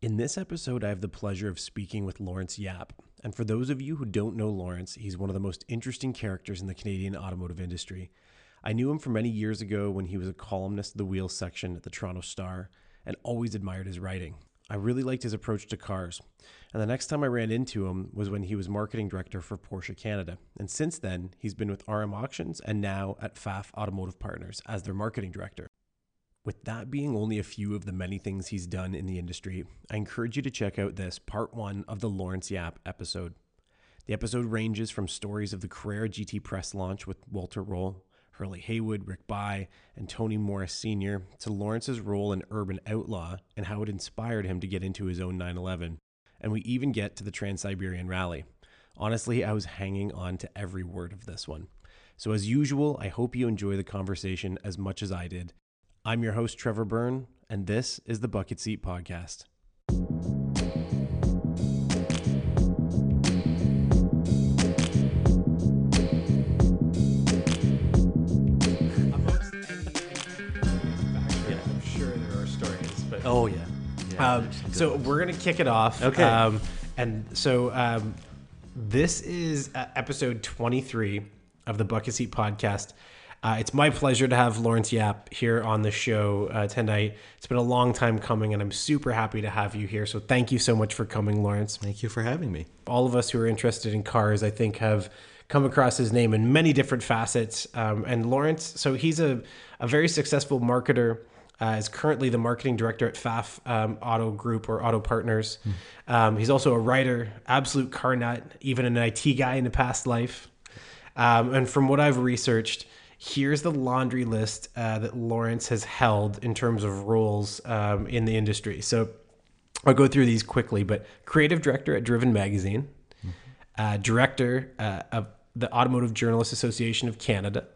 In this episode, I have the pleasure of speaking with Laurance Yap. And for those of you who don't know Laurance, he's one of the most interesting characters in the Canadian automotive industry. I knew him from many years ago when he was a columnist of the wheels section at the Toronto Star and always admired his writing. I really liked his approach to cars. And the next time I ran into him was when he was marketing director for Porsche Canada. And since then, he's been with RM Auctions and now at Pfaff Automotive Partners as their marketing director. With that being only a few of the many things he's done in the industry, I encourage you to check out this part one of the Laurance Yap episode. The episode ranges from stories of the Carrera GT press launch with Walter Rohrl, Hurley Haywood, Rick Bye, and Tony Morris Sr., to Laurance's role in Urban Outlaw and how it inspired him to get into his own 911. And we even get to the TranSyberian Rally. Honestly, I was hanging on to every word of this one. So, as usual, I hope you enjoy the conversation as much as I did. I'm your host, Trevor Byrne, and this is the Bucket Seat Podcast. I'm sure there are stories, but Oh yeah. yeah Um, so we're gonna kick it off. Okay. Um, and so um, this is uh, episode 23 of the Bucket Seat Podcast. Uh, it's my pleasure to have Laurance Yap here on the show uh, tonight. It's been a long time coming, and I'm super happy to have you here. So thank you so much for coming, Laurance. Thank you for having me. All of us who are interested in cars, I think, have come across his name in many different facets. Um, and Laurance, so he's a, a very successful marketer. Uh, is currently the marketing director at Pfaff um, Auto Group or Auto Partners. Um, he's also a writer, absolute car nut, even an IT guy in a past life. Um, and from what I've researched, here's the laundry list uh, that Laurance has held in terms of roles um, in the industry. So I'll go through these quickly, but creative director at Driven Magazine, uh, director uh, of the Automotive Journalists Association of Canada,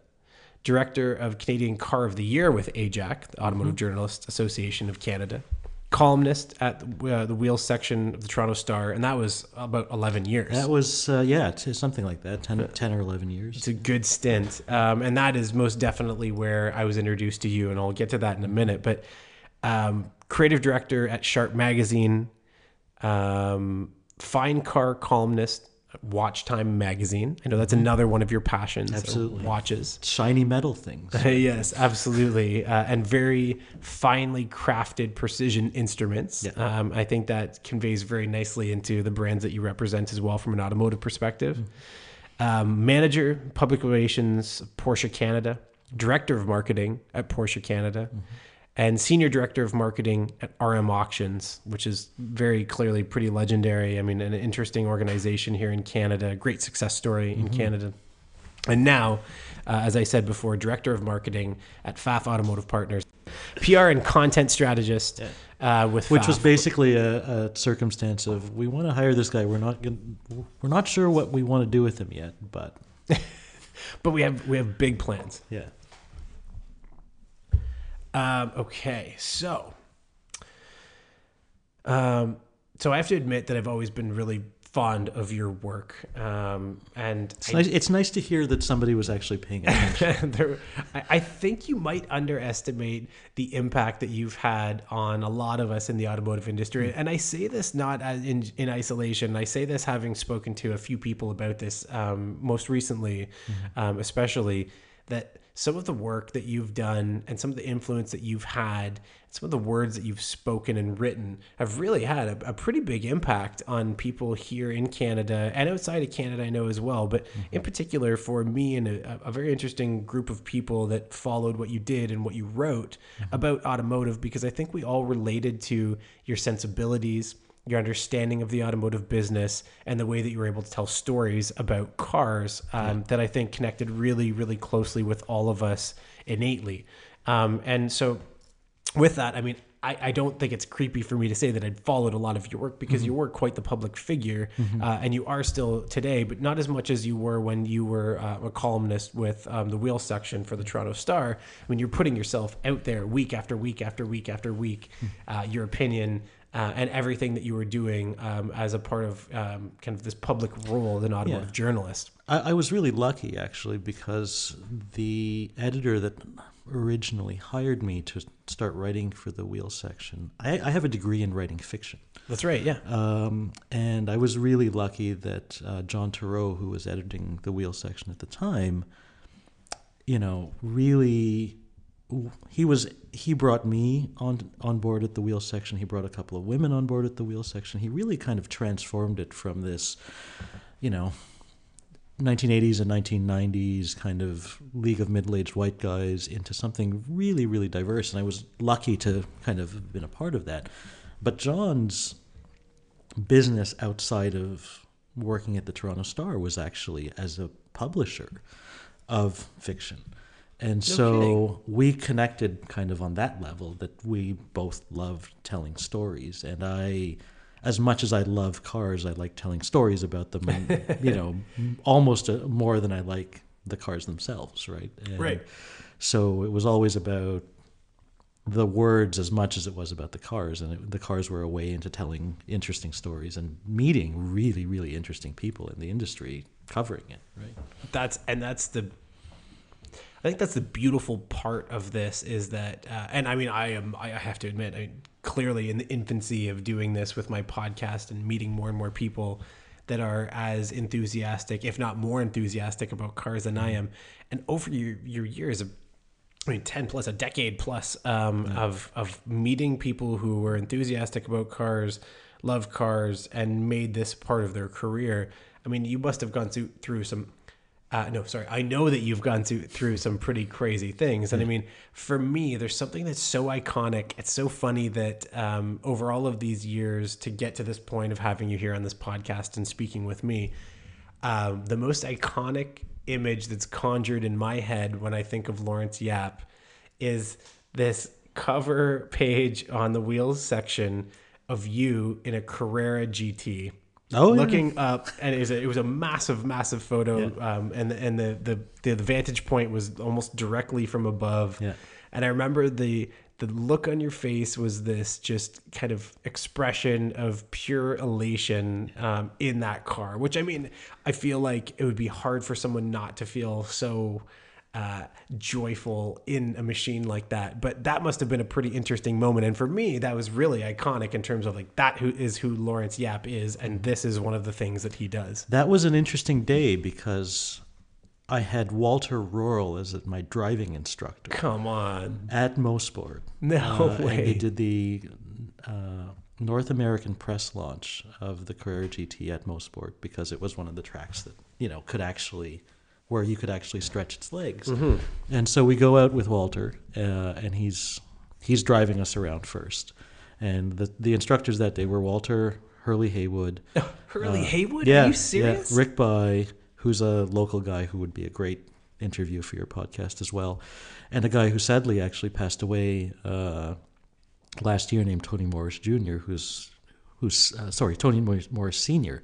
director of Canadian Car of the Year with AJAC, the Automotive Journalists Association of Canada, columnist at uh, the Wheels section of the Toronto Star, and that was about 11 years. That was uh, yeah, t- something like that, 10, 10 or eleven years. It's a good stint. Um, and that is most definitely where I was introduced to you, and I'll get to that in a minute. But um, creative director at Sharp Magazine, um, fine car columnist Watch Time Magazine. I know that's another one of your passions. Absolutely. Watches. Shiny metal things. yes, absolutely. Uh, and very finely crafted precision instruments. Yeah. Um, I think that conveys very nicely into the brands that you represent as well from an automotive perspective. Um, manager, public relations, Porsche Canada, director of marketing at Porsche Canada, and senior director of marketing at RM Auctions, which is very clearly pretty legendary. I mean, an interesting organization here in Canada, great success story in Canada. And now, uh, as I said before, director of marketing at Pfaff Automotive Partners, PR and content strategist uh, with Which was basically a, a circumstance of we want to hire this guy. We're not gonna, we're not sure what we want to do with him yet, but but we have we have big plans. yeah. Um, okay, so, um, so I have to admit that I've always been really fond of your work, um, and It's nice, it's nice to hear that somebody was actually paying attention. there, I, I think you might underestimate the impact that you've had on a lot of us in the automotive industry. And I say this not as in, in isolation. I say this having spoken to a few people about this um, most recently, um, especially that some of the work that you've done and some of the influence that you've had, some of the words that you've spoken and written have really had a, a pretty big impact on people here in Canada and outside of Canada, I know as well. But in mm-hmm. particular, for me and a, a very interesting group of people that followed what you did and what you wrote mm-hmm. about automotive, because I think we all related to your sensibilities your understanding of the automotive business and the way that you were able to tell stories about cars um, that I think connected really, really closely with all of us innately. Um, and so, with that, I mean, I, I don't think it's creepy for me to say that I'd followed a lot of your work because you were quite the public figure uh, and you are still today, but not as much as you were when you were uh, a columnist with um, the wheel section for the Toronto Star. When you're putting yourself out there week after week after week after week, uh, your opinion uh, and everything that you were doing um, as a part of um, kind of this public role as an automotive Yeah. journalist. I, I was really lucky actually because the editor that originally hired me to start writing for the wheel section, I, I have a degree in writing fiction. That's right. Yeah. Um, and I was really lucky that uh, John Thoreau, who was editing the wheel section at the time, you know, really he was he brought me on on board at the wheel section. He brought a couple of women on board at the wheel section. He really kind of transformed it from this, you know, 1980s and 1990s kind of league of middle-aged white guys into something really really diverse and I was lucky to kind of have been a part of that. But John's business outside of working at the Toronto Star was actually as a publisher of fiction. And so kidding. we connected kind of on that level that we both loved telling stories. And I, as much as I love cars, I like telling stories about them, and, you know, almost uh more than I like the cars themselves, right? And Right. So it was always about the words as much as it was about the cars, and it, the cars were a way into telling interesting stories and meeting really, really interesting people in the industry covering it, right? that's and that's the I think that's the beautiful part of this is that, uh, and I mean, I am, I have to admit, I clearly in the infancy of doing this with my podcast and meeting more and more people that are as enthusiastic, if not more enthusiastic about cars than I am. And over your, your years of, I mean, 10 plus, a decade plus um, of, of meeting people who were enthusiastic about cars, love cars, and made this part of their career. I mean, you must have gone through, through some uh, no, sorry. I know that you've gone to, through some pretty crazy things, and I mean, for me, there's something that's so iconic. It's so funny that um, over all of these years, to get to this point of having you here on this podcast and speaking with me, um, the most iconic image that's conjured in my head when I think of Laurance Yap is this cover page on the wheels section of you in a Carrera GT Oh, yeah. looking up, and it was a, it was a massive, massive photo, um, and the, and the, the the the vantage point was almost directly from above. Yeah. And I remember the the look on your face was this just kind of expression of pure elation um, in that car. Which I mean, I feel like it would be hard for someone not to feel so uh, joyful in a machine like that. But that must have been a pretty interesting moment. And for me, that was really iconic in terms of like that who is who Laurance Yap is, and this is one of the things that he does. That was an interesting day because I had Walter Rohrl as my driving instructor Come on, at Mosport. no Uh, and way. they did the uh, North American press launch of the Carrera GT at Mosport because it was one of the tracks that you know could actually where you could actually stretch its legs. Mm-hmm. And so we go out with Walter, uh, and he's he's driving us around first. And the the instructors that day were Walter Hurley Haywood. Hurley Haywood? Yeah, Are you serious? Yeah, Rick Bye, who's a local guy who would be a great interview for your podcast as well, and a guy who sadly actually passed away uh, last year named Tony Morris Jr., who's who's uh, sorry Tony Morris, Morris Sr.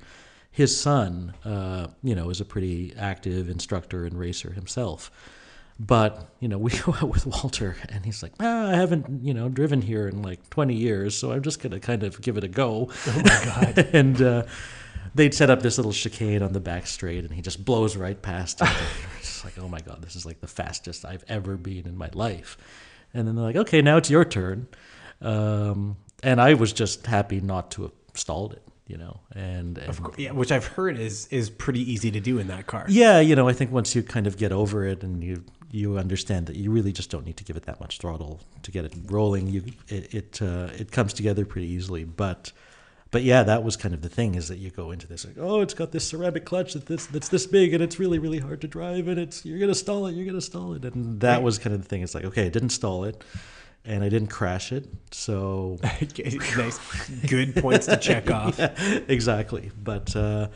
His son, uh, you know, is a pretty active instructor and racer himself. But you know, we go out with Walter, and he's like, ah, "I haven't, you know, driven here in like 20 years, so I'm just gonna kind of give it a go." Oh my god. and uh, they'd set up this little chicane on the back straight, and he just blows right past it. it's like, oh my god, this is like the fastest I've ever been in my life. And then they're like, okay, now it's your turn. Um, and I was just happy not to have stalled it, you know. And, and Of course, yeah, which I've heard is is pretty easy to do in that car. yeah, you know, I think once you kind of get over it and you you understand that you really just don't need to give it that much throttle to get it rolling, you it it uh, it comes together pretty easily. But but yeah, that was kind of the thing is that you go into this like, oh, it's got this ceramic clutch that this that's this big and it's really really hard to drive and it's you're gonna stall it, you're gonna stall it, and that was kind of the thing. It's like okay, I didn't stall it. And I didn't crash it, so nice, good points to check off. exactly. But uh,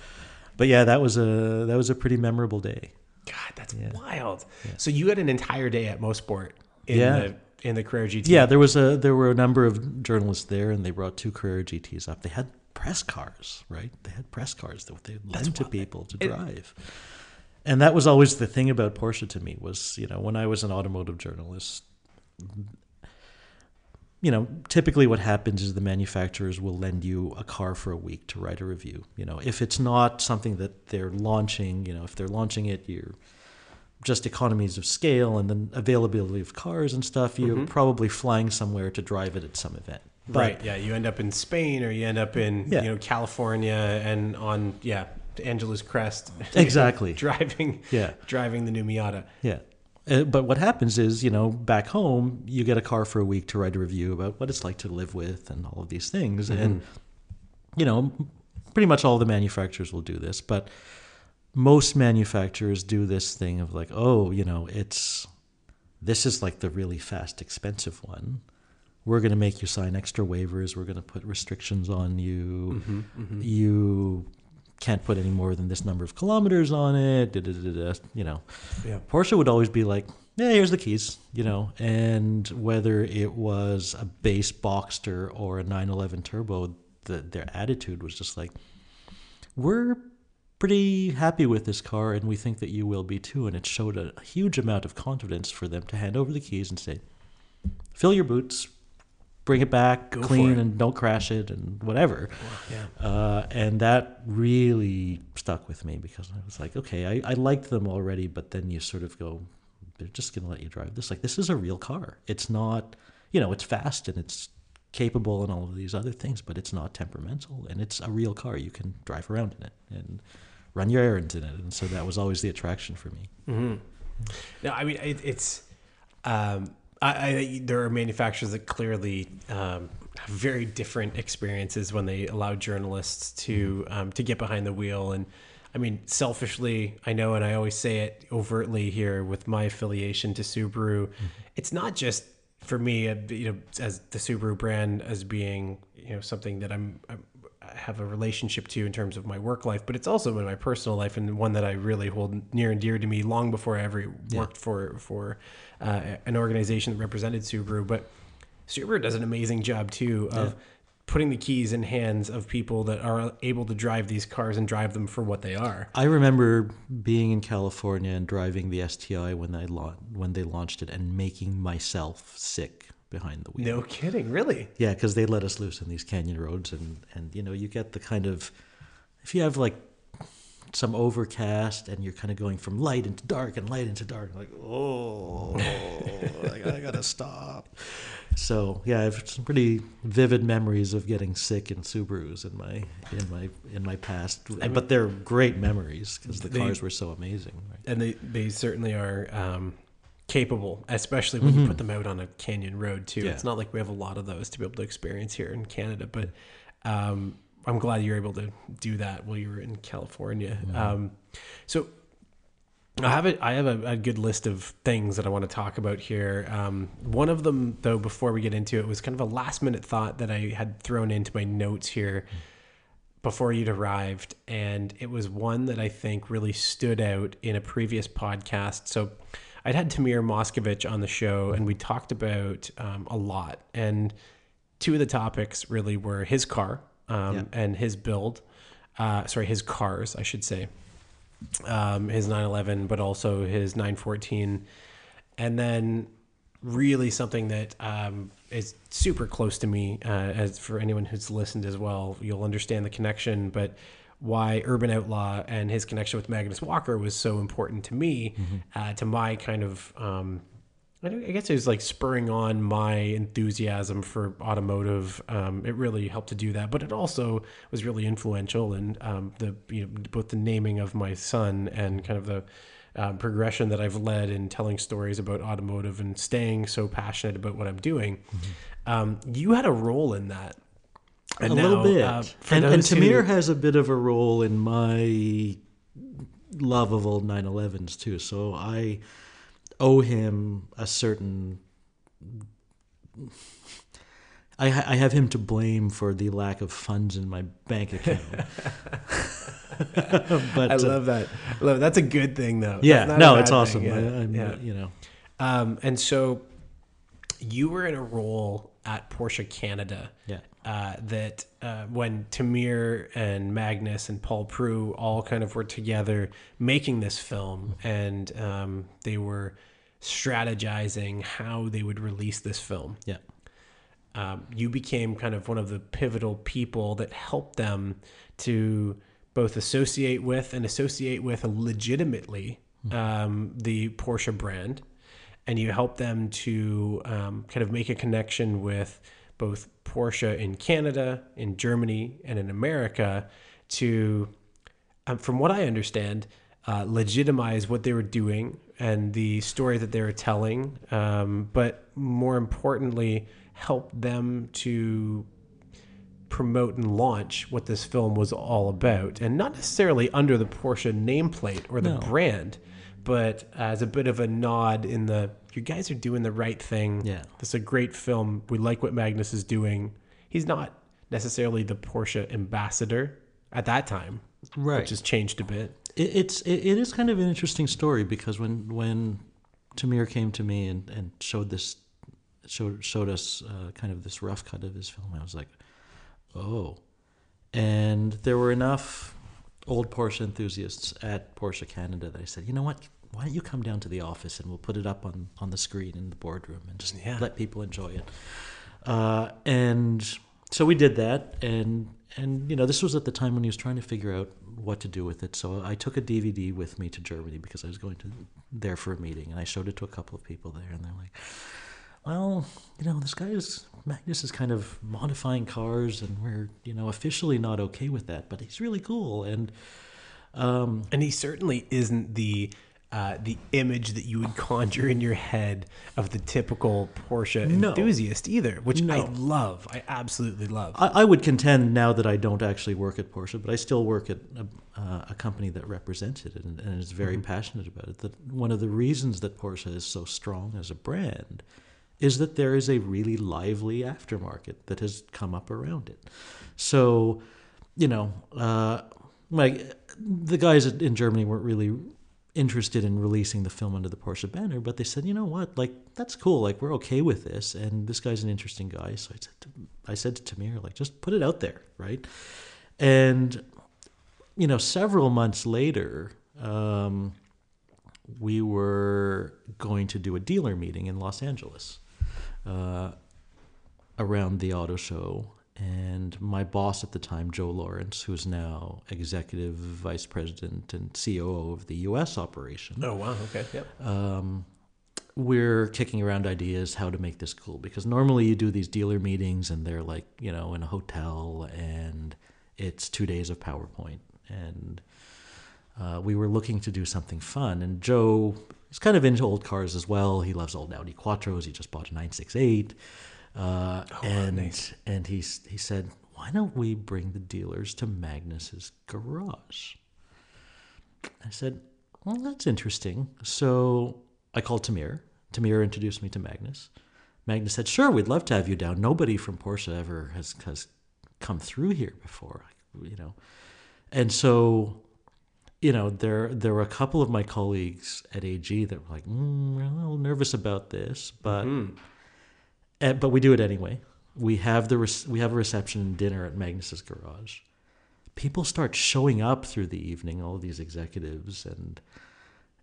but yeah, that was a that was a pretty memorable day. God, that's wild. So you had an entire day at Mosport in Yeah. the in the Carrera GT. Yeah, there was a there were a number of journalists there, and they brought two Carrera GTS up. They had press cars, right? They had press cars that they lent to people to drive. And that was always the thing about Porsche to me was, you know, when I was an automotive journalist, you know, typically what happens is the manufacturers will lend you a car for a week to write a review. You know, if it's not something that they're launching, you know, if they're launching it, you're just economies of scale and then availability of cars and stuff, you're Mm-hmm. probably flying somewhere to drive it at some event. But right. Yeah. You end up in Spain or you end up in Yeah. you know California and on yeah Angeles Crest. Exactly. driving. Yeah. Driving the new Miata. Yeah. Uh, but what happens is, you know, back home, you get a car for a week to write a review about what it's like to live with and all of these things. Mm-hmm. And, you know, pretty much all the manufacturers will do this. But most manufacturers do this thing of like, oh, you know, it's this is like the really fast, expensive one. We're going to make you sign extra waivers. We're going to put restrictions on you. Mm-hmm, mm-hmm. You can't put any more than this number of kilometers on it. Da, da, da, you know, Yeah. Porsche would always be like, "Yeah, here's the keys," you know. And whether it was a base Boxster or a 911 Turbo, the, their attitude was just like, "We're pretty happy with this car, and we think that you will be too." And it showed a huge amount of confidence for them to hand over the keys and say, "Fill your boots." Bring it back, Go clean, it. and don't crash it, and whatever. Yeah. Uh, and that really stuck with me because I was like, okay, I, I liked them already, but then you sort of go, they're just going to let you drive this. Like, this is a real car. It's not, you know, it's fast and it's capable and all of these other things, but it's not temperamental and it's a real car. You can drive around in it and run your errands in it. And so that was always the attraction for me. Mm-hmm. No, I mean it, it's. Um, I, I there are manufacturers that clearly um, have very different experiences when they allow journalists to um, to get behind the wheel. And I mean, selfishly, I know, and I always say it overtly here with my affiliation to Subaru. It's not just for me, uh, you know, as the Subaru brand as being you know something that I'm. I'm I have a relationship to in terms of my work life, but it's also in my personal life and one that I really hold near and dear to me long before I ever worked for for uh, an organization that represented Subaru. But Subaru does an amazing job too of Yeah. putting the keys in hands of people that are able to drive these cars and drive them for what they are. I remember being in California and driving the STI when I la- when they launched it and making myself sick behind the wheel. No kidding, really. Yeah, because they let us loose in these canyon roads, and and you know you get the kind of if you have like some overcast and you're kind of going from light into dark and light into dark, like oh, I, gotta, I gotta stop. So yeah, I have some pretty vivid memories of getting sick in Subarus in my in my in my past, but they're great memories because the They- cars were so amazing. Right? and they they certainly are um, capable, especially when you put them out on a canyon road too. Mm-hmm. Yeah. It's not like we have a lot of those to be able to experience here in Canada, but um, I'm glad you're able to do that while you were in California. Mm-hmm. Um, so. I have a, I have a, a good list of things that I want to talk about here. Um, one of them, though, before we get into it, was kind of a last minute thought that I had thrown into my notes here before you'd arrived, and it was one that I think really stood out in a previous podcast. So I'd had Tamir Moscovici on the show, and we talked about um, a lot. And two of the topics really were his car um, Yeah. and his build. Uh, sorry, his cars, I should say. Um, his 911, but also his 914. And then really something that um, is super close to me, uh, as for anyone who's listened as well, you'll understand the connection. But why Urban Outlaw and his connection with Magnus Walker was so important to me, uh, to my kind of, um, I guess it was like spurring on my enthusiasm for automotive. Um, it really helped to do that, but it also was really influential in um, the you know both the naming of my son and kind of the um, progression that I've led in telling stories about automotive and staying so passionate about what I'm doing. Um, you had a role in that. a And little bit. uh, and, and those who- Tamir has a bit of a role in my love of old 911s too. So I owe him a certain. I, I have him to blame for the lack of funds in my bank account. but I uh, love that. I love that's a good thing though. yeah, That's not a no, it's awesome. Yeah, I, yeah. You know, Um, and so you were in a role at Porsche Canada. yeah. Uh, that uh, when Tamir and Magnus and Paul Prue all kind of were together making this film, and um, they were strategizing how they would release this film. Yeah. um, you became kind of one of the pivotal people that helped them to both associate with and associate with legitimately um, the Porsche brand, and you helped them to um, kind of make a connection with both Porsche in Canada, in Germany, and in America to, um, from what I understand, uh, legitimize what they were doing and the story that they were telling, um, but more importantly, help them to promote and launch what this film was all about. And not necessarily under the Porsche nameplate or the No. brand, but as a bit of a nod in the, you guys are doing the right thing. Yeah. This is a great film. We like what Magnus is doing. He's not necessarily the Porsche ambassador at that time, Right. which has changed a bit. It, it's it, it is kind of an interesting story because when when Tamir came to me and, and showed this showed showed us uh, kind of this rough cut of his film, I was like, oh, and there were enough old Porsche enthusiasts at Porsche Canada that I said, you know what, why don't you come down to the office and we'll put it up on on the screen in the boardroom and just Yeah. let people enjoy it. Uh, and so we did that, and and you know this was at the time when he was trying to figure out what to do with it. So I took a DVD with me to Germany because I was going to there for a meeting, and I showed it to a couple of people there, and they're like, "Well, you know, this guy is Magnus is kind of modifying cars, and we're you know officially not okay with that, but he's really cool." And um, And he certainly isn't the uh, the image that you would conjure in your head of the typical Porsche No. enthusiast either, which I love. I absolutely love. I, I would contend now that I don't actually work at Porsche, but I still work at a, uh, a company that represents it and, and is very passionate about it. That one of the reasons that Porsche is so strong as a brand is that there is a really lively aftermarket that has come up around it. So, you know, uh, like the guys in Germany weren't really interested in releasing the film under the Porsche banner, but they said, you know what, like that's cool, like we're okay with this, and this guy's an interesting guy. So I said, to, I said to Tamir, like just put it out there, right? And you know, several months later, um, we were going to do a dealer meeting in Los Angeles uh, around the auto show. And my boss at the time, Joe Lawrence, who's now executive vice president and COO of the U.S. operation, oh wow, okay, yep. um, we're kicking around ideas how to make this cool because normally you do these dealer meetings and they're like you know in a hotel and it's two days of PowerPoint and uh, we were looking to do something fun and Joe is kind of into old cars as well. He loves old Audi Quattros. He just bought a 968. Uh, and nice. and he he said, "Why don't we bring the dealers to Magnus's garage?" I said, "Well, that's interesting." So I called Tamir. Tamir introduced me to Magnus. Magnus said, "Sure, we'd love to have you down. Nobody from Porsche ever has has come through here before, you know." And so, you know, there there were a couple of my colleagues at AG that were like, mm, we're a little nervous about this, but uh, but we do it anyway. We have the rec- we have a reception and dinner at Magnus's garage. People start showing up through the evening. All these executives and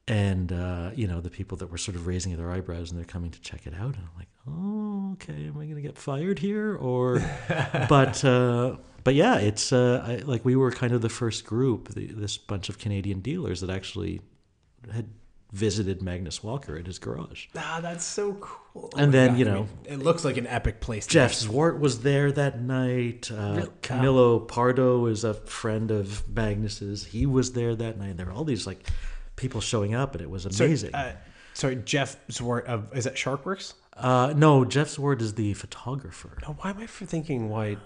and uh, you know the people that were sort of raising their eyebrows and they're coming to check it out. And I'm like, oh, okay, am I going to get fired here? Or, but uh, but yeah, it's uh, I, like we were kind of the first group, the, this bunch of Canadian dealers that actually had visited Magnus Walker at his garage. Ah, that's so cool. And my then, God, you I know, mean, it looks like an epic place. To Jeff. Zwart was there that night. Uh, Really? Camilo Pardo is a friend of Magnus's. He was there that night. There were all these like people showing up, and it was So, amazing. uh, sorry, Jeff Zwart of is that SharkWerks? Uh, no, Jeff Zwart is the photographer. Oh, why am I thinking why?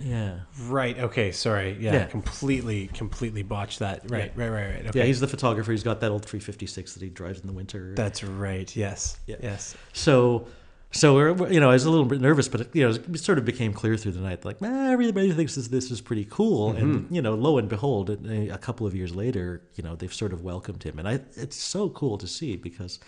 Yeah. Right. Okay. Sorry. Yeah. Yeah. Completely, completely botched that. Right. Right. Right. Right. Okay. Yeah, he's the photographer. He's got that old 356 that he drives in the winter. That's right. Yes. Yeah. Yes. So, so we're, you know, I was a little bit nervous, but you know, it sort of became clear through the night, like, man, everybody thinks this, this is pretty cool, and mm-hmm. you know, lo and behold, a a couple of years later, you know, they've sort of welcomed him, and I, it's so cool to see because,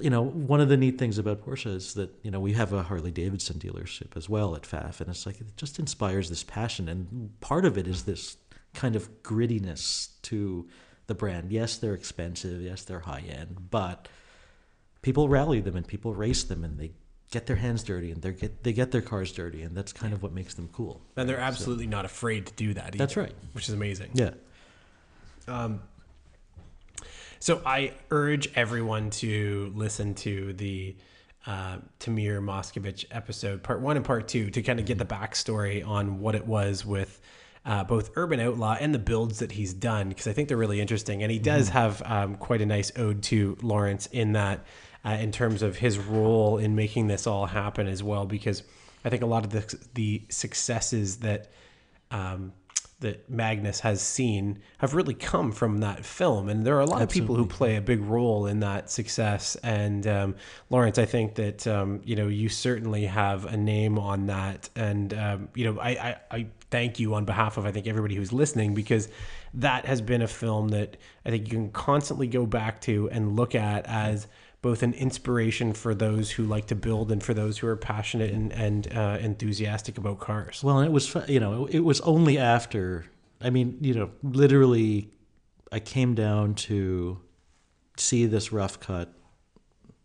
you know, one of the neat things about Porsche is that you know we have a Harley Davidson dealership as well at Pfaff, and it's like it just inspires this passion, and part of it is this kind of grittiness to the brand. Yes, they're expensive. Yes, they're high end, but people rally them and people race them and they get their hands dirty and they get they get their cars dirty, and that's kind of what makes them cool. And they're absolutely not afraid to do that. Either, That's right. Which is amazing. Yeah. Um, So I urge everyone to listen to the uh, Tamir Moscovici episode, part one and part two, to kind of get the backstory on what it was with uh, both Urban Outlaw and the builds that he's done, because I think they're really interesting. And he does have um, quite a nice ode to Laurance in that, uh, in terms of his role in making this all happen as well, because I think a lot of the, the successes that um, that Magnus has seen have really come from that film, and there are a lot of people who play a big role in that success. And um, Laurance, I think that um, you know you certainly have a name on that, and um, you know I, I I thank you on behalf of I think everybody who's listening because that has been a film that I think you can constantly go back to and look at as both an inspiration for those who like to build and for those who are passionate and, and uh, enthusiastic about cars. Well, it was you know it was only after I mean you know literally I came down to see this rough cut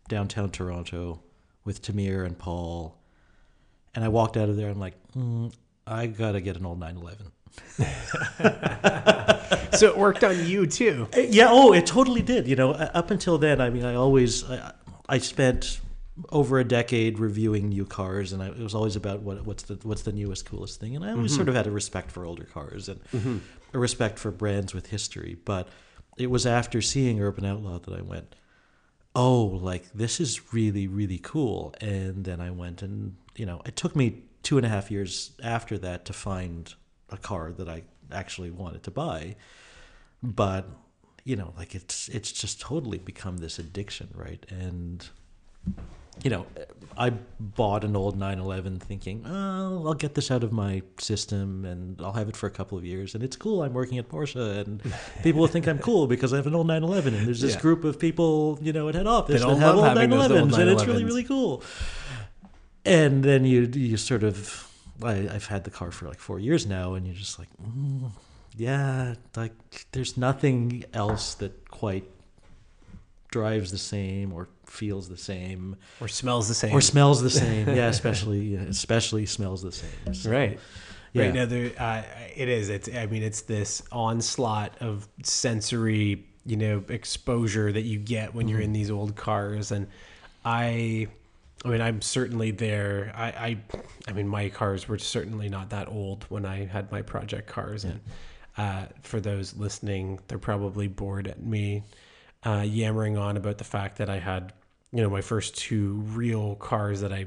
downtown Toronto with Tamir and Paul, and I walked out of there. I'm like, mm, I gotta get an old 911. so it worked on you too. Uh, Yeah. Oh, it totally did. You know, uh, up until then, I mean, I always I, I spent over a decade reviewing new cars, and I, it was always about what what's the what's the newest, coolest thing. And I always sort of had a respect for older cars and a respect for brands with history. But it was after seeing Urban Outlaw that I went, oh, like this is really really cool. And then I went and you know, it took me two and a half years after that to find a car that I actually wanted to buy but you know like it's it's just totally become this addiction right? And you know i bought an old 911 thinking oh i'll get this out of my system and i'll have it for a couple of years and it's cool. I'm working at porsche and people will think i'm cool because i have an old 911 and there's this Yeah. group of people you know at head office That have old having those old 911s and it's really really cool. And then you you sort of I, I've had the car for like four years now, and you're just like, mm, yeah, like there's nothing else that quite drives the same or feels the same Or smells the same. or smells the same. yeah, especially especially smells the same. So, right. Yeah. Right now, there, uh, it is. It's. I mean, it's this onslaught of sensory, you know, exposure that you get when you're in these old cars, and I, I mean, I'm certainly there. I, I, I mean, my cars were certainly not that old when I had my project cars, and uh, for those listening, they're probably bored at me uh, yammering on about the fact that I had, you know, my first two real cars that I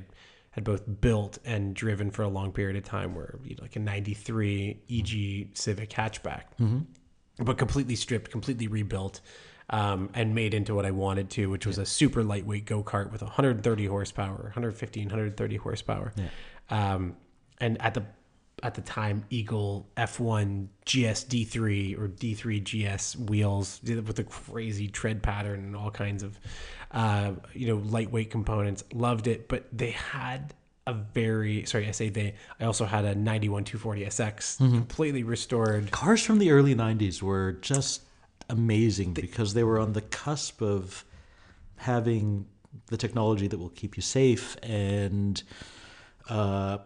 had both built and driven for a long period of time were you know, like a 93 EG Civic hatchback, but completely stripped, completely rebuilt, um, and made into what I wanted to, which was a super lightweight go kart with 130 horsepower, 115, 130 horsepower. Um, and at the at the time, Eagle F1 GS D3 or D3 GS wheels with a crazy tread pattern and all kinds of, uh, you know, lightweight components. Loved it, but they had a very sorry, I say they. I also had a 91 240 SX, completely restored. Cars from the early '90s were just amazing because they were on the cusp of having the technology that will keep you safe and uh,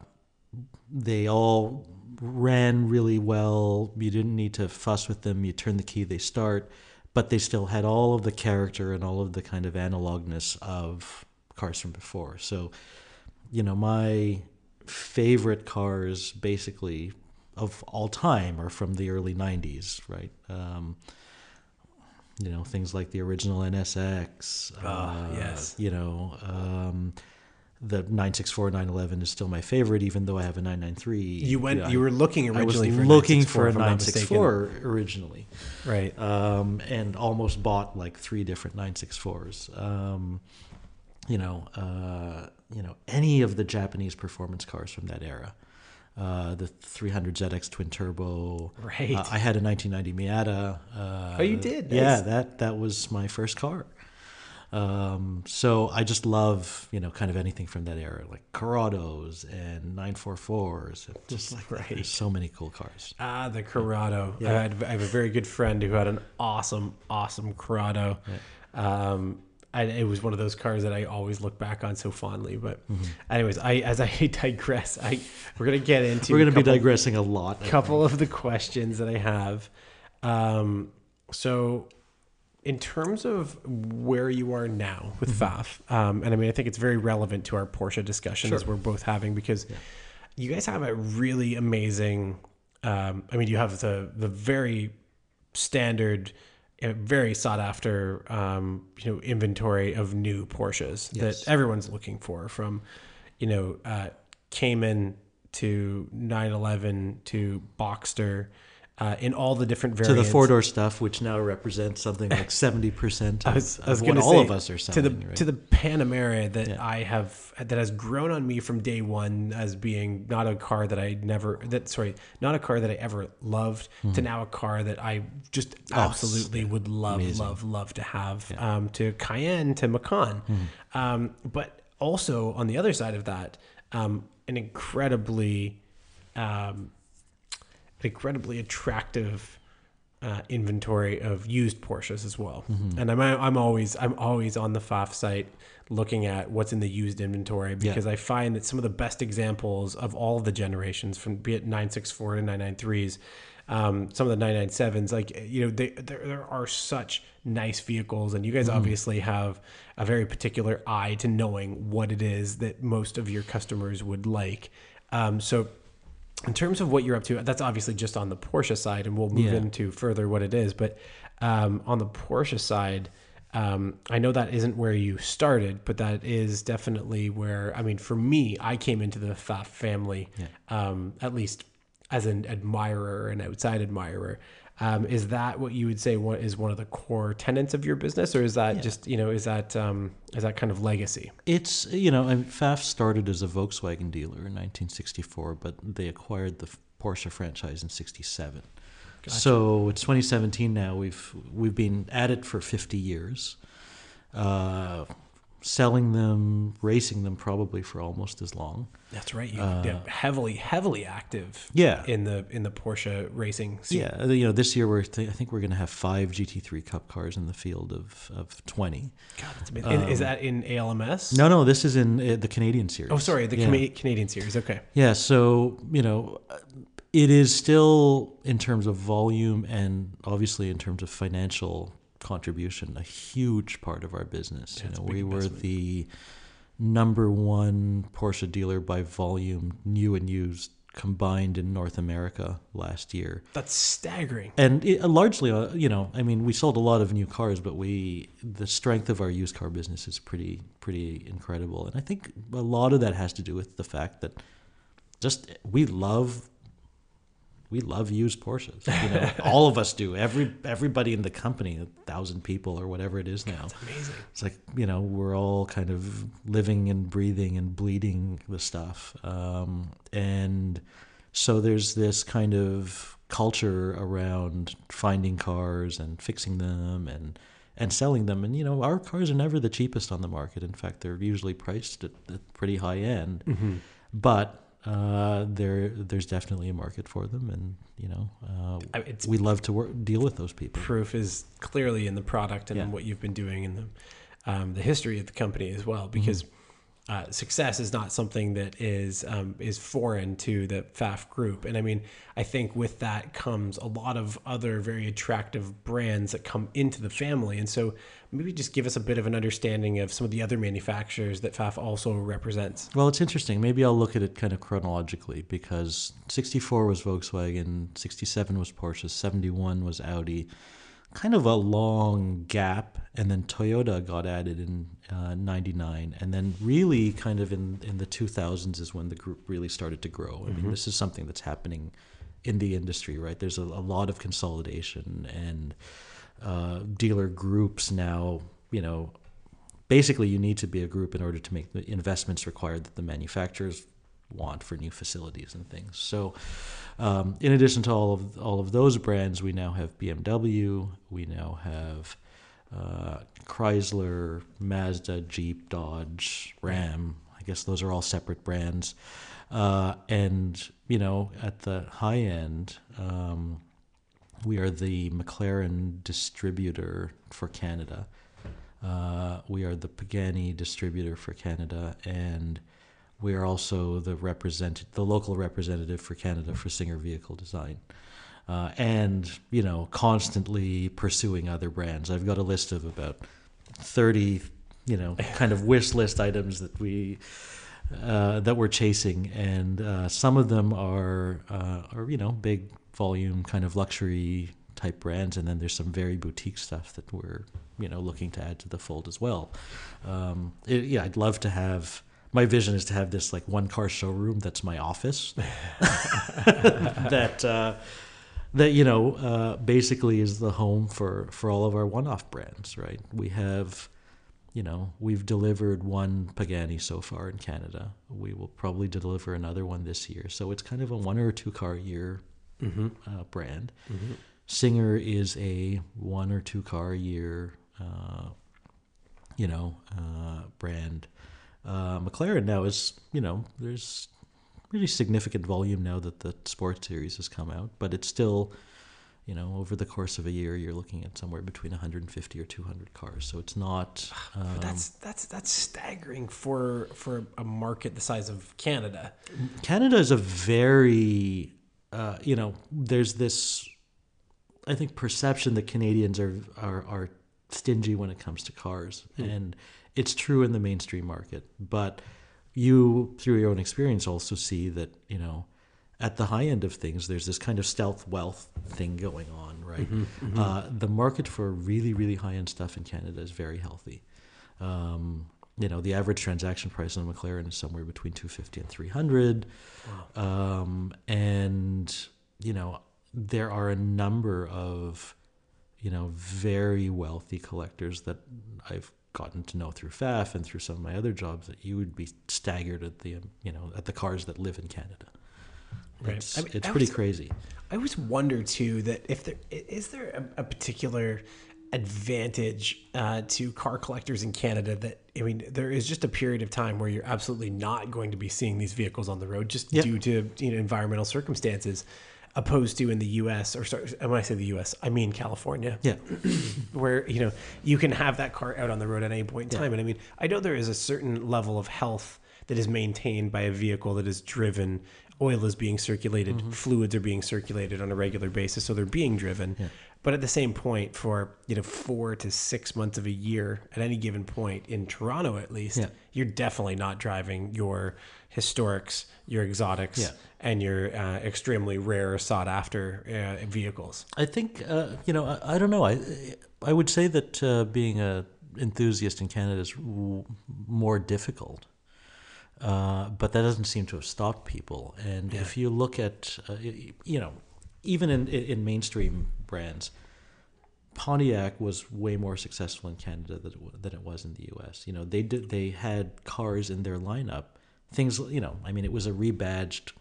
they all ran really well. You didn't need to fuss with them. You turn the key, they start, but they still had all of the character and all of the kind of analogness of cars from before. So, you know, my favorite cars basically of all time are from the early 90s, right? Um, you know, things like the original NSX. Ah, uh, yes. You know, um, the 964 911 is still my favorite, even though I have a 993. You went. Yeah, you were looking I was originally for looking for a if I'm not mistaken. 964 originally, Right. um, and almost bought like three different 964s. Um, you know, uh, you know, any of the Japanese performance cars from that era. Uh, the 300 ZX twin turbo. Right. Uh, I had a 1990 Miata. Uh, Oh, you did? Yeah, that that was my first car. Um, so I just love you know kind of anything from that era, like Corrados and 944s. and Just like Right. there's so many cool cars. Ah, the Corrado. Yeah. I, had, I have a very good friend who had an awesome, awesome Corrado. Um, I, it was one of those cars that I always look back on so fondly. But, Mm-hmm. anyways, I as I digress, I we're gonna get into We're going a to be digressing a lot. I couple of the questions that I have. Um, so, in terms of where you are now with Pfaff, um, and I mean, I think it's very relevant to our Porsche discussion as we're both having because you guys have a really amazing. Um, I mean, you have the the very standard, uh, very sought after, um, you know, inventory of new Porsches Yes. that everyone's looking for, from, you know, uh, Cayman to 911 to Boxster, uh, in all the different variants. to the four door stuff, which now represents something like seventy percent I of, was, I was of what all of us are to the right? to the Panamera that Yeah. I have that has grown on me from day one as being not a car that I never that sorry not a car that I ever loved to now a car that I just Hmm. Oh, absolutely would love amazing. love love to have um, to Cayenne to Macan, Hmm. um, but also on the other side of that um, an incredibly um, incredibly attractive uh, inventory of used Porsches as well. Mm-hmm. And I'm I'm always I'm always on the Pfaff site looking at what's in the used inventory because I find that some of the best examples of all of the generations from be it 964 to 993s um, some of the 997s like you know they, there, there are such nice vehicles and you guys obviously have a very particular eye to knowing what it is that most of your customers would like um, so in terms of what you're up to, that's obviously just on the Porsche side, and we'll move Yeah. into further what it is. But um, on the Porsche side, um, I know that isn't where you started, but that is definitely where, I mean, for me, I came into the Pfaff family, um, at least as an admirer, an outside admirer. Um, is that what you would say what is one of the core tenets of your business, or is that just you know is that um, is that kind of legacy? It's you know, Pfaff started as a Volkswagen dealer in 1964, but they acquired the Porsche franchise in '67. So it's 2017 now. We've we've been at it for 50 years, uh, selling them, racing them probably for almost as long. That's right. You yeah, heavily, heavily active. Yeah. In the in the Porsche racing scene. Yeah, you know, this year we're th- I think we're going to have five GT3 Cup cars in the field of of 20. God, that's amazing. And is that in ALMS? No, no, this is in uh, the Canadian series. Oh, sorry, the Yeah. Cana- Canadian series. Okay. Yeah, so you know, uh, it is still in terms of volume and obviously in terms of financial contribution a huge part of our business. Yeah, you know, we were the number one Porsche dealer by volume, new and used combined in North America last year. That's staggering. And it, largely, uh, you know, I mean, we sold a lot of new cars, but we the strength of our used car business is pretty pretty incredible. And I think a lot of that has to do with the fact that just we love we love used Porsches. You know, all of us do. Every everybody in the company, a thousand people or whatever it is now. It's amazing. It's like you know we're all kind of living and breathing and bleeding the stuff, um, and so there's this kind of culture around finding cars and fixing them and and selling them. And you know our cars are never the cheapest on the market. In fact, they're usually priced at, at pretty high end, but uh, there there's definitely a market for them, and you know uh, I- we love to work, deal with those people. proof is clearly in the product and Yeah. what you've been doing and the um, the history of the company as well. Because uh, success is not something that is um, is foreign to the Pfaff group, and I mean, I think with that comes a lot of other very attractive brands that come into the family, and so maybe just give us a bit of an understanding of some of the other manufacturers that Pfaff also represents. Well, it's interesting. Maybe I'll look at it kind of chronologically because 64 was Volkswagen, 67 was Porsche, 71 was Audi. Kind of a long gap, and then Toyota got added in uh, 99. And then, really, kind of in, in the 2000s is when the group really started to grow. I mean, this is something that's happening in the industry, right? There's a, a lot of consolidation and uh, dealer groups now, you know, basically you need to be a group in order to make the investments required that the manufacturers want for new facilities and things. So, um, in addition to all of all of those brands, we now have BMW, we now have uh, Chrysler, Mazda, Jeep, Dodge, Ram. I guess those are all separate brands. Uh, and you know, at the high end, um, we are the McLaren distributor for Canada. Uh, we are the Pagani distributor for Canada, and we are also the represent the local representative for Canada for Singer Vehicle Design. Uh, and you know, constantly pursuing other brands. I've got a list of about thirty, you know, kind of wish list items that we uh, that we're chasing, and uh, some of them are uh, are you know big volume kind of luxury type brands, and then there's some very boutique stuff that we're you know looking to add to the fold as well. Um, it, yeah, I'd love to have. My vision is to have this like one car showroom that's my office. that uh, that you know uh, basically is the home for for all of our one-off brands. Right? We have you know, we've delivered one Pagani so far in Canada. We will probably deliver another one this year. So it's kind of a one or two car a year mm-hmm. uh, brand. Mm-hmm. Singer is a one or two car a year, uh, you know, uh, brand. Uh, McLaren now is, you know, there's really significant volume now that the sports series has come out, but it's still you know, over the course of a year, you're looking at somewhere between 150 or 200 cars. So it's not. Um, that's that's that's staggering for for a market the size of Canada. Canada is a very, uh, you know, there's this, I think, perception that Canadians are are, are stingy when it comes to cars, mm. and it's true in the mainstream market. But you, through your own experience, also see that you know at the high end of things, there's this kind of stealth wealth thing going on, right? Mm-hmm, mm-hmm. Uh, the market for really, really high end stuff in Canada is very healthy. Um, you know, the average transaction price on a McLaren is somewhere between 250 and 300. Wow. Um, and, you know, there are a number of, you know, very wealthy collectors that I've gotten to know through Pfaff and through some of my other jobs that you would be staggered at the, you know, at the cars that live in Canada. Right. It's, I mean, it's pretty was, crazy. I always wonder too that if there is there a, a particular advantage uh, to car collectors in Canada that I mean there is just a period of time where you're absolutely not going to be seeing these vehicles on the road just yep. due to you know environmental circumstances opposed to in the US or sorry, when I say the US I mean California yeah where you know you can have that car out on the road at any point in time and I mean I know there is a certain level of health that is maintained by a vehicle that is driven oil is being circulated, mm-hmm. fluids are being circulated on a regular basis, so they're being driven. Yeah. But at the same point, for you know four to six months of a year, at any given point in Toronto, at least, yeah. you're definitely not driving your historics, your exotics, yeah. and your uh, extremely rare, sought after uh, vehicles. I think uh, you know. I, I, don't know. I I would say that uh, being a enthusiast in Canada is more difficult uh, but that doesn't seem to have stopped people. And yeah. if you look at, uh, you know, even in, in mainstream brands, Pontiac was way more successful in Canada than it, than it was in the U.S. You know, they did they had cars in their lineup. Things, you know, I mean, it was a rebadged.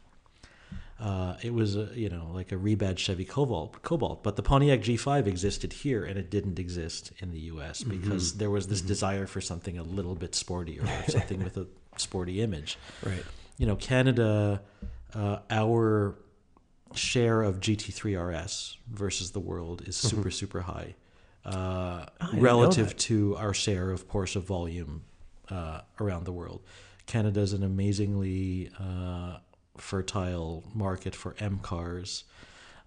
Uh, it was a you know like a rebadged Chevy Cobalt, Cobalt, but the Pontiac G5 existed here and it didn't exist in the U.S. Mm-hmm. because mm-hmm. there was this mm-hmm. desire for something a little bit sportier, or something with a sporty image. Right. You know, Canada, uh, our share of GT3 RS versus the world is mm-hmm. super, mm-hmm. super high uh, relative to our share of Porsche volume uh, around the world. Canada is an amazingly uh, fertile market for M cars.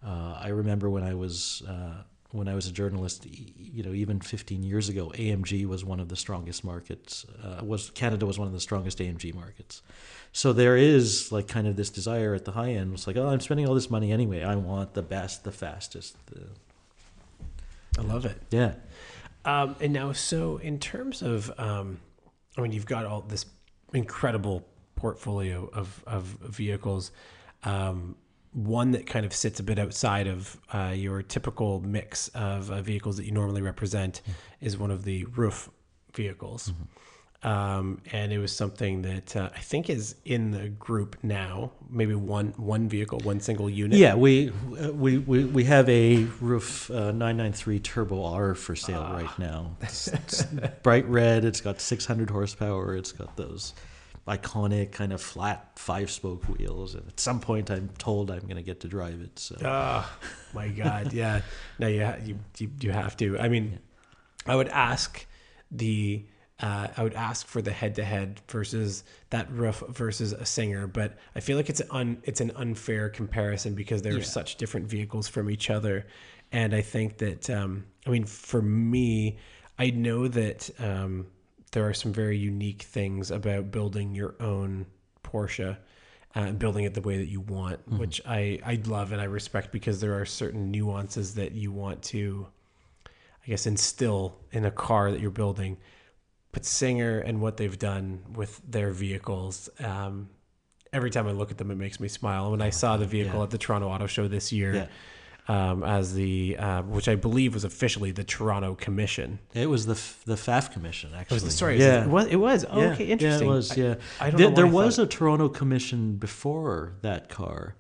Uh, I remember when I was uh, when I was a journalist, you know, even 15 years ago, AMG was one of the strongest markets. Uh, was Canada was one of the strongest AMG markets. So there is like kind of this desire at the high end. It's like, oh, I'm spending all this money anyway. I want the best, the fastest. The, I love it. Yeah. Um, and now, so in terms of, um, I mean, you've got all this incredible portfolio of of vehicles. Um, one that kind of sits a bit outside of uh, your typical mix of uh, vehicles that you normally represent mm-hmm. is one of the RUF vehicles. Mm-hmm. Um, and it was something that uh, I think is in the group now. Maybe one one vehicle, one single unit. Yeah, we uh, we we, we have a RUF uh, 993 Turbo R for sale ah. right now. It's, it's bright red. It's got 600 horsepower. It's got those iconic kind of flat five spoke wheels. And at some point, I'm told I'm going to get to drive it. So. Oh my God! Yeah. no, you, you you you have to. I mean, I would ask the uh, I would ask for the head to head versus that RUF versus a singer, but I feel like it's an un, it's an unfair comparison because they're Yeah. such different vehicles from each other, and I think that um, I mean for me, I know that um, there are some very unique things about building your own Porsche. Uh, and building it the way that you want, which I, I love and I respect because there are certain nuances that you want to, I guess, instill in a car that you're building. But Singer and what they've done with their vehicles, um, every time I look at them, it makes me smile. When I saw the vehicle Yeah. at the Toronto Auto Show this year, Yeah. Um, as the uh, which I believe was officially the Toronto Commission. It was the F- the Pfaff commission actually. It was the sorry, Yeah. it was. It was. Oh, yeah. okay, interesting. Yeah, it was. Yeah, I don't there, know there I was thought- a Toronto commission before that car,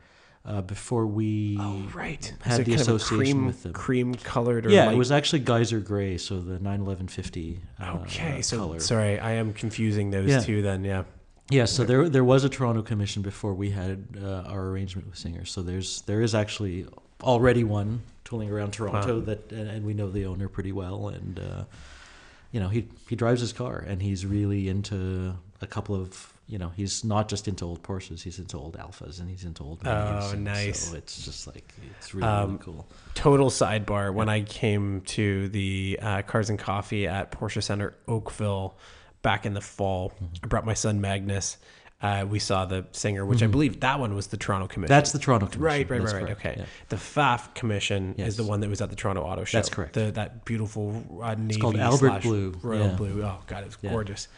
uh, before we. Oh, right. had So the kind of association cream, with them. cream colored. Or Yeah, light it was actually Geyser Gray, so the 91150. Uh, Okay, so color. sorry, I am confusing those Yeah. two. Then, yeah. Yeah, so there there was a Toronto commission before we had uh, our arrangement with Singer. So there's there is actually already one tooling around Toronto Wow. that and, and we know the owner pretty well and uh, you know he he drives his car and he's really into a couple of you know he's not just into old Porsches he's into old Alfas and he's into old Minis. Oh, and nice. So it's just like it's really, Um, really cool. Total sidebar: When I came to the uh, Cars and Coffee at Porsche Center Oakville back in the fall, Mm-hmm. I brought my son Magnus. Uh, we saw the singer, which I believe that one was the Toronto Commission. Mm-hmm. That's the Toronto commission. right, right, right, right. Okay, yeah. the Pfaff Commission Yes. is the one that was at the Toronto Auto Show. That's correct. The, that beautiful uh, navy called Albert Blue. royal Yeah. blue. Oh god, it was Yeah. gorgeous.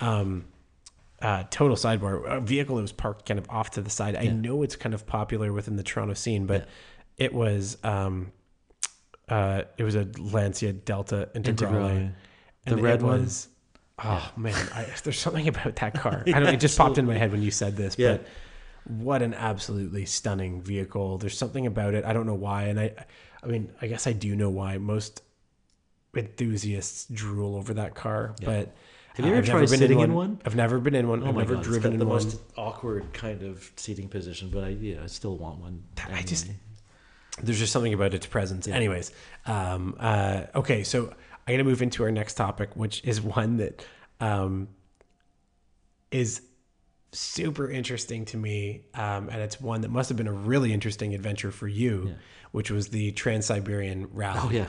Um, uh, total sidebar: a vehicle that was parked kind of off to the side. I know it's kind of popular within the Toronto scene, but it was um, uh, it was a Lancia Delta Integrale. Integrale. And The red one? was, Oh man, I, there's something about that car. I don't. It just popped in my head when you said this, Yeah. but what an absolutely stunning vehicle. There's something about it. I don't know why, and I, I mean, I guess I do know why. Most enthusiasts drool over that car, Yeah. but Have you ever I've tried sitting in in one. one? I've never been in one. Oh I've my never God, driven it's got in the one. most awkward kind of seating position, but I yeah, I still want one. I just- there's just something about its presence. Yeah. Anyways, um, uh, okay, so I'm gonna move into our next topic, which is one that um, is super interesting to me, um, and it's one that must have been a really interesting adventure for you, Yeah. which was the TranSyberian Rally. Oh yeah.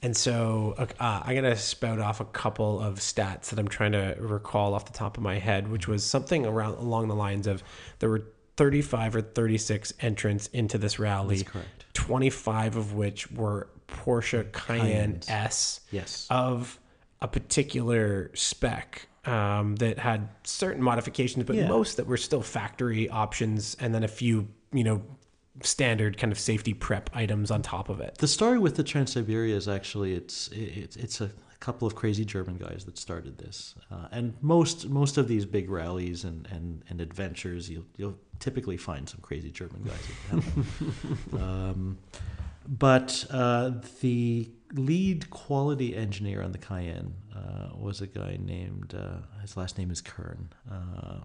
And so uh, I'm going to spout off a couple of stats that I'm trying to recall off the top of my head, which was something around along the lines of there were 35 or 36 entrants into this rally, That's correct. 25 of which were Porsche Cayenne Cayennes. S Yes. of a particular spec um, that had certain modifications, but Yeah. most that were still factory options, and then a few, you know, standard kind of safety prep items on top of it. The story with the Trans Siberia is actually it's it's it's a couple of crazy German guys that started this, uh, and most most of these big rallies and, and, and adventures you'll you'll typically find some crazy German guys. At the helm. um, but uh, the lead quality engineer on the Cayenne uh, was a guy named uh, his last name is Kern, uh,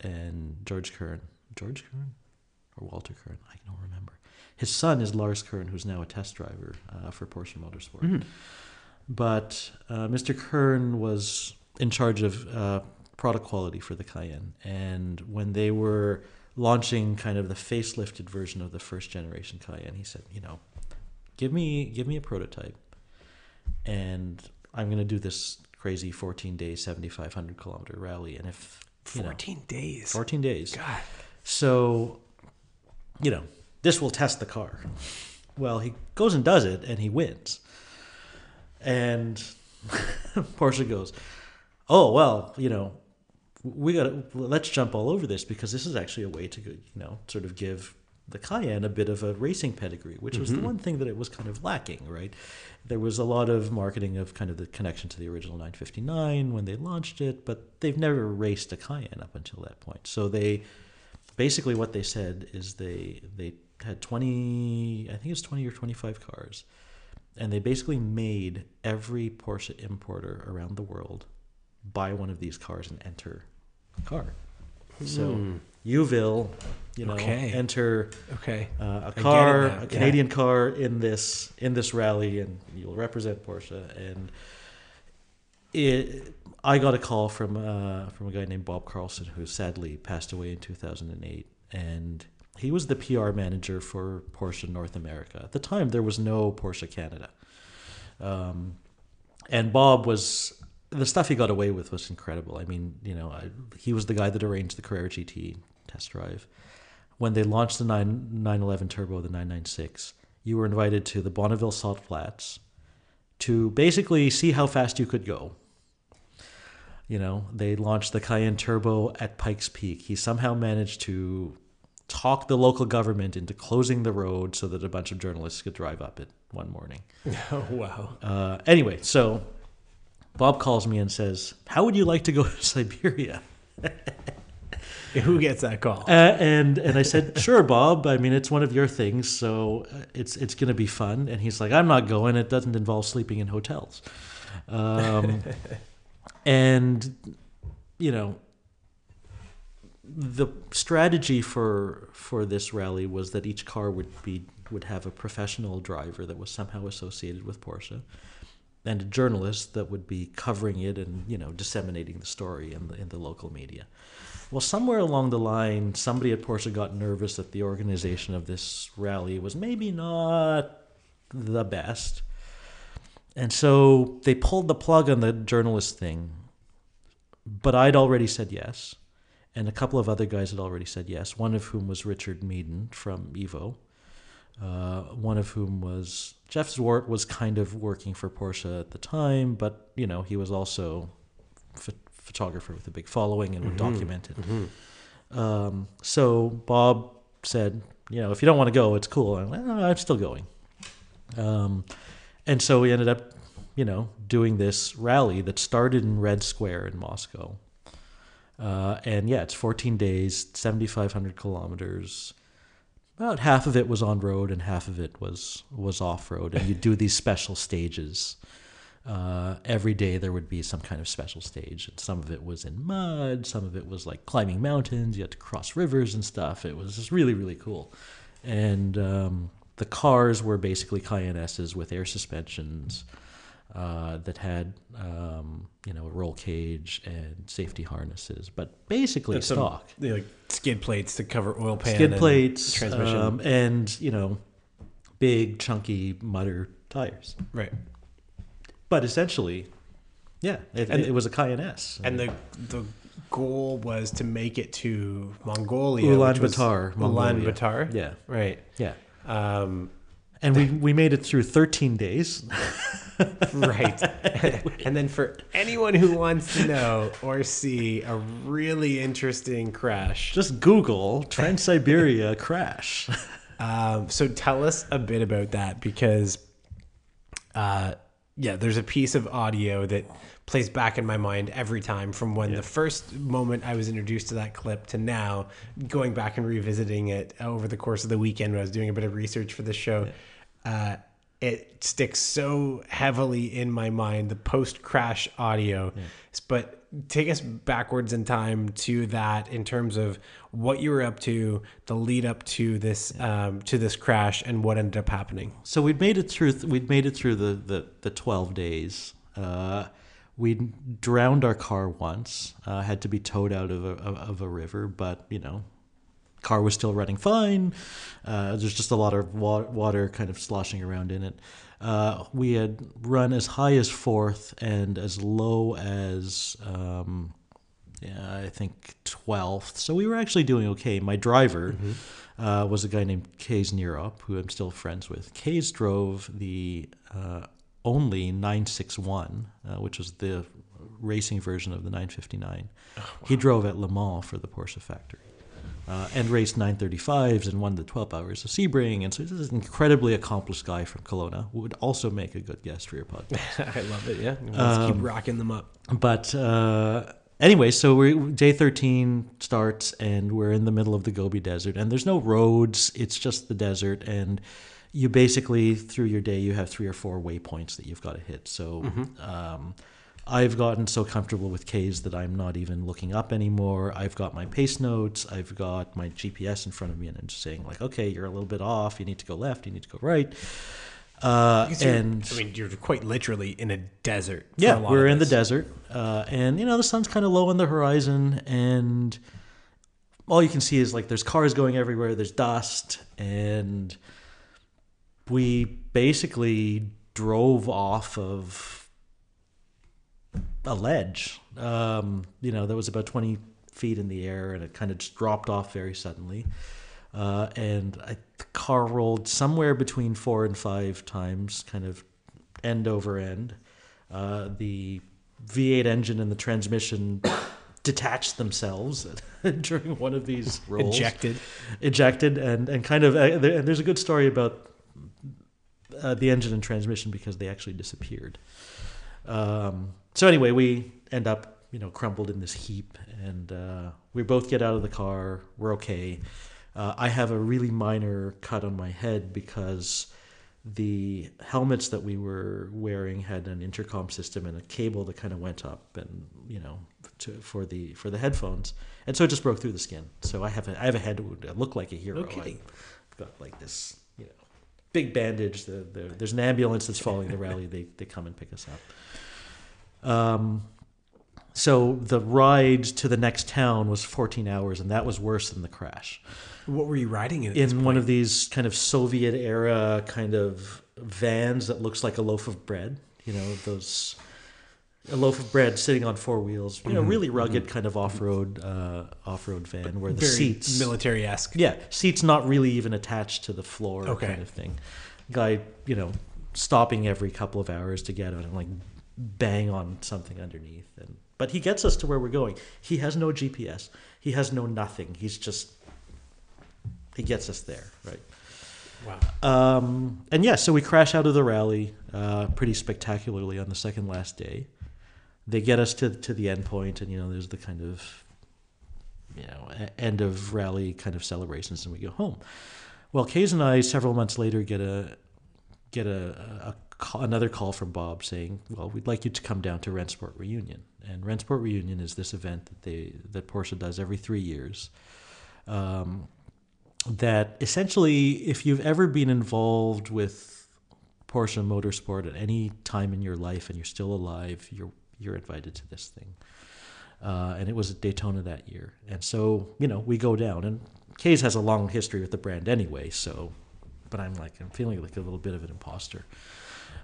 and George Kern, George Kern, or Walter Kern, I don't remember. His son is Lars Kern, who's now a test driver uh, for Porsche Motorsport. But uh, Mr. Kern was in charge of uh, product quality for the Cayenne, and when they were launching kind of the facelifted version of the first generation Cayenne, he said, you know, give me give me a prototype, and I'm going to do this crazy 14 day, 7,500 kilometer rally, and if you know, 14 days. 14 days. God. So, you know, this will test the car. Well, he goes and does it, and he wins. And Porsche goes, "Oh well, you know, we got to let's jump all over this because this is actually a way to, you know, sort of give." The Cayenne a bit of a racing pedigree, which was the mm-hmm. one thing that it was kind of lacking, right? There was a lot of marketing of kind of the connection to the original 959 when they launched it, but they've never raced a Cayenne up until that point. So they basically what they said is they they had 20 i think it's 20 or 25 cars and they basically made every porsche importer around the world buy one of these cars and enter a car so you will you know. Okay. enter Okay. uh, a car a yeah. canadian car in this in this rally and you'll represent porsche and it, I got a call from uh, from a guy named Bob Carlson who sadly passed away in 2008, and he was the PR manager for Porsche North America. At the time, there was no Porsche Canada, um, and Bob was the stuff he got away with was incredible. I mean, you know, I, he was the guy that arranged the Carrera GT test drive. When they launched the 9, 911 Turbo, the 996, you were invited to the Bonneville Salt Flats to basically see how fast you could go. You know, they launched the Cayenne Turbo at Pikes Peak. He somehow managed to talk the local government into closing the road so that a bunch of journalists could drive up it one morning. Oh wow. Uh, anyway, so Bob calls me and says, "How would you like to go to Siberia?" Who gets that call? Uh, and and I said, "Sure, Bob. I mean, it's one of your things, so uh, it's it's going to be fun." And he's like, "I'm not going. It doesn't involve sleeping in hotels." Um, and you know, the strategy for for this rally was that each car would be would have a professional driver that was somehow associated with Porsche and a journalist that would be covering it and you know disseminating the story in the in the local media. Well, somewhere along the line, somebody at Porsche got nervous that the organization of this rally was maybe not the best, and so they pulled the plug on the journalist thing. But I'd already said yes, and a couple of other guys had already said yes. One of whom was Richard Meaden from Evo. Uh, one of whom was Jeff Zwart was kind of working for Porsche at the time, but you know he was also a photographer with a big following and would Mm-hmm. document it. Um, so Bob said, you know, if you don't want to go, it's cool. I'm like, "No, I'm still going. Um, and so we ended up, you know, doing this rally that started in Red Square in Moscow. Uh, and yeah, it's 14 days, 7,500 kilometers about half of it was on road and half of it was was off road. And you do these special stages uh, every day there would be some kind of special stage. And some of it was in mud some of it was like climbing mountains you had to cross rivers and stuff. It was just really really cool. And um, the cars were basically Cayenne S's with air suspensions uh, that had um, you know a roll cage and safety harnesses but basically That's some- stock know, like skid plates to cover oil pan. skid and plates, transmission. um, and you know, big chunky mutter tires. right. But essentially, yeah, it, And- it was a Cayenne S. And the the goal was to make it to Mongolia. Ulaanbaatar, Mongolia. Ulaanbaatar. yeah, Right. yeah, Um, and we we made it through 13 days. right. and then for anyone who wants to know or see a really interesting crash, Just Google Trans Siberia crash. Um, so tell us a bit about that because, uh, yeah, there's a piece of audio that plays back in my mind every time from when the first moment I was introduced to that clip to now, going back and revisiting it over the course of the weekend when I was doing a bit of research for the show. Uh, it sticks so heavily in my mind the post crash audio but take us backwards in time to that in terms of what you were up to the lead up to this um, to this crash and what ended up happening So we'd made it through. We'd made it through the the, the twelve days. Uh, we'd drowned our car once. Uh, had to be towed out of a of a river, but you know, car was still running fine. Uh, there's just a lot of wa- water kind of sloshing around in it. Uh, we had run as high as fourth and as low as um, yeah, I think 12th. So we were actually doing okay. My driver uh, was a guy named Kees Nierop, who I'm still friends with. Kees drove the uh, only 961, uh, which was the racing version of the 959. He drove at Le Mans for the Porsche factory. Uh, and raced 935s and won the 12 hours of Sebring. And so this is an incredibly accomplished guy from Kelowna who would also make a good guest for your podcast. i love it yeah let's keep rocking them up But uh, anyway, so we day thirteen starts, and we're in the middle of the Gobi Desert, and there's no roads; it's just the desert, and you basically through your day you have three or four waypoints that you've got to hit. So. Um, I've gotten so comfortable with Kees that I'm not even looking up anymore. I've got my pace notes. I've got my GPS in front of me, and I'm just saying like, okay, you're a little bit off. You need to go left. You need to go right. Uh, and I mean, you're quite literally in a desert. for yeah, we're in the desert, uh, and you know the sun's kind of low on the horizon, and all you can see is like there's cars going everywhere. There's dust, and we basically drove off of a ledge. Um, you know, that was about twenty feet in the air, and it kind of just dropped off very suddenly. Uh, and I, the car rolled somewhere between four and five times, kind of end over end. Uh, the V8 engine and the transmission detached themselves during one of these rolls. Ejected. Ejected, and, and kind of, uh, there, and there's a good story about uh, the engine and transmission because they actually disappeared. Um, so anyway, we end up, you know, crumpled in this heap, and uh, we both get out of the car. We're okay. Uh, I have a really minor cut on my head because the helmets that we were wearing had an intercom system and a cable that kind of went up, and you know, to, for the for the headphones, and so it just broke through the skin. So I have a, I have a head wound. I look like a hero. Okay. I've got like this, you know, big bandage. The, the, there's an ambulance that's following the rally. They they come and pick us up. Um, so the ride to the next town was 14 hours, and that was worse than the crash. What were you riding in? In one of these kind of Soviet era kind of vans that looks like a loaf of bread, you know, those a loaf of bread sitting on four wheels, you know, really rugged kind of off-road uh, off-road van where the seats military esque. yeah, seats not really even attached to the floor, Okay. kind of thing. Guy, you know, stopping every couple of hours to get out and like bang on something underneath, and but he gets us to where we're going. He has no GPS. He has no nothing. He's just he gets us there, right? Wow. Um, and yeah, so we crash out of the rally uh, pretty spectacularly on the second last day. They get us to to the end point, and you know, there's the kind of you know end of rally kind of celebrations, and we go home. Well, Kees and I several months later get a get a, a call, another call from Bob saying, "Well, we'd like you to come down to Rennsport Reunion." And Rennsport Reunion is this event that they that Porsche does every three years. Um, that essentially, if you've ever been involved with Porsche Motorsport at any time in your life and you're still alive, you're you're invited to this thing. Uh, and it was at Daytona that year, and so you know we go down, and Kees has a long history with the brand anyway. So, but I'm like I'm feeling like a little bit of an imposter.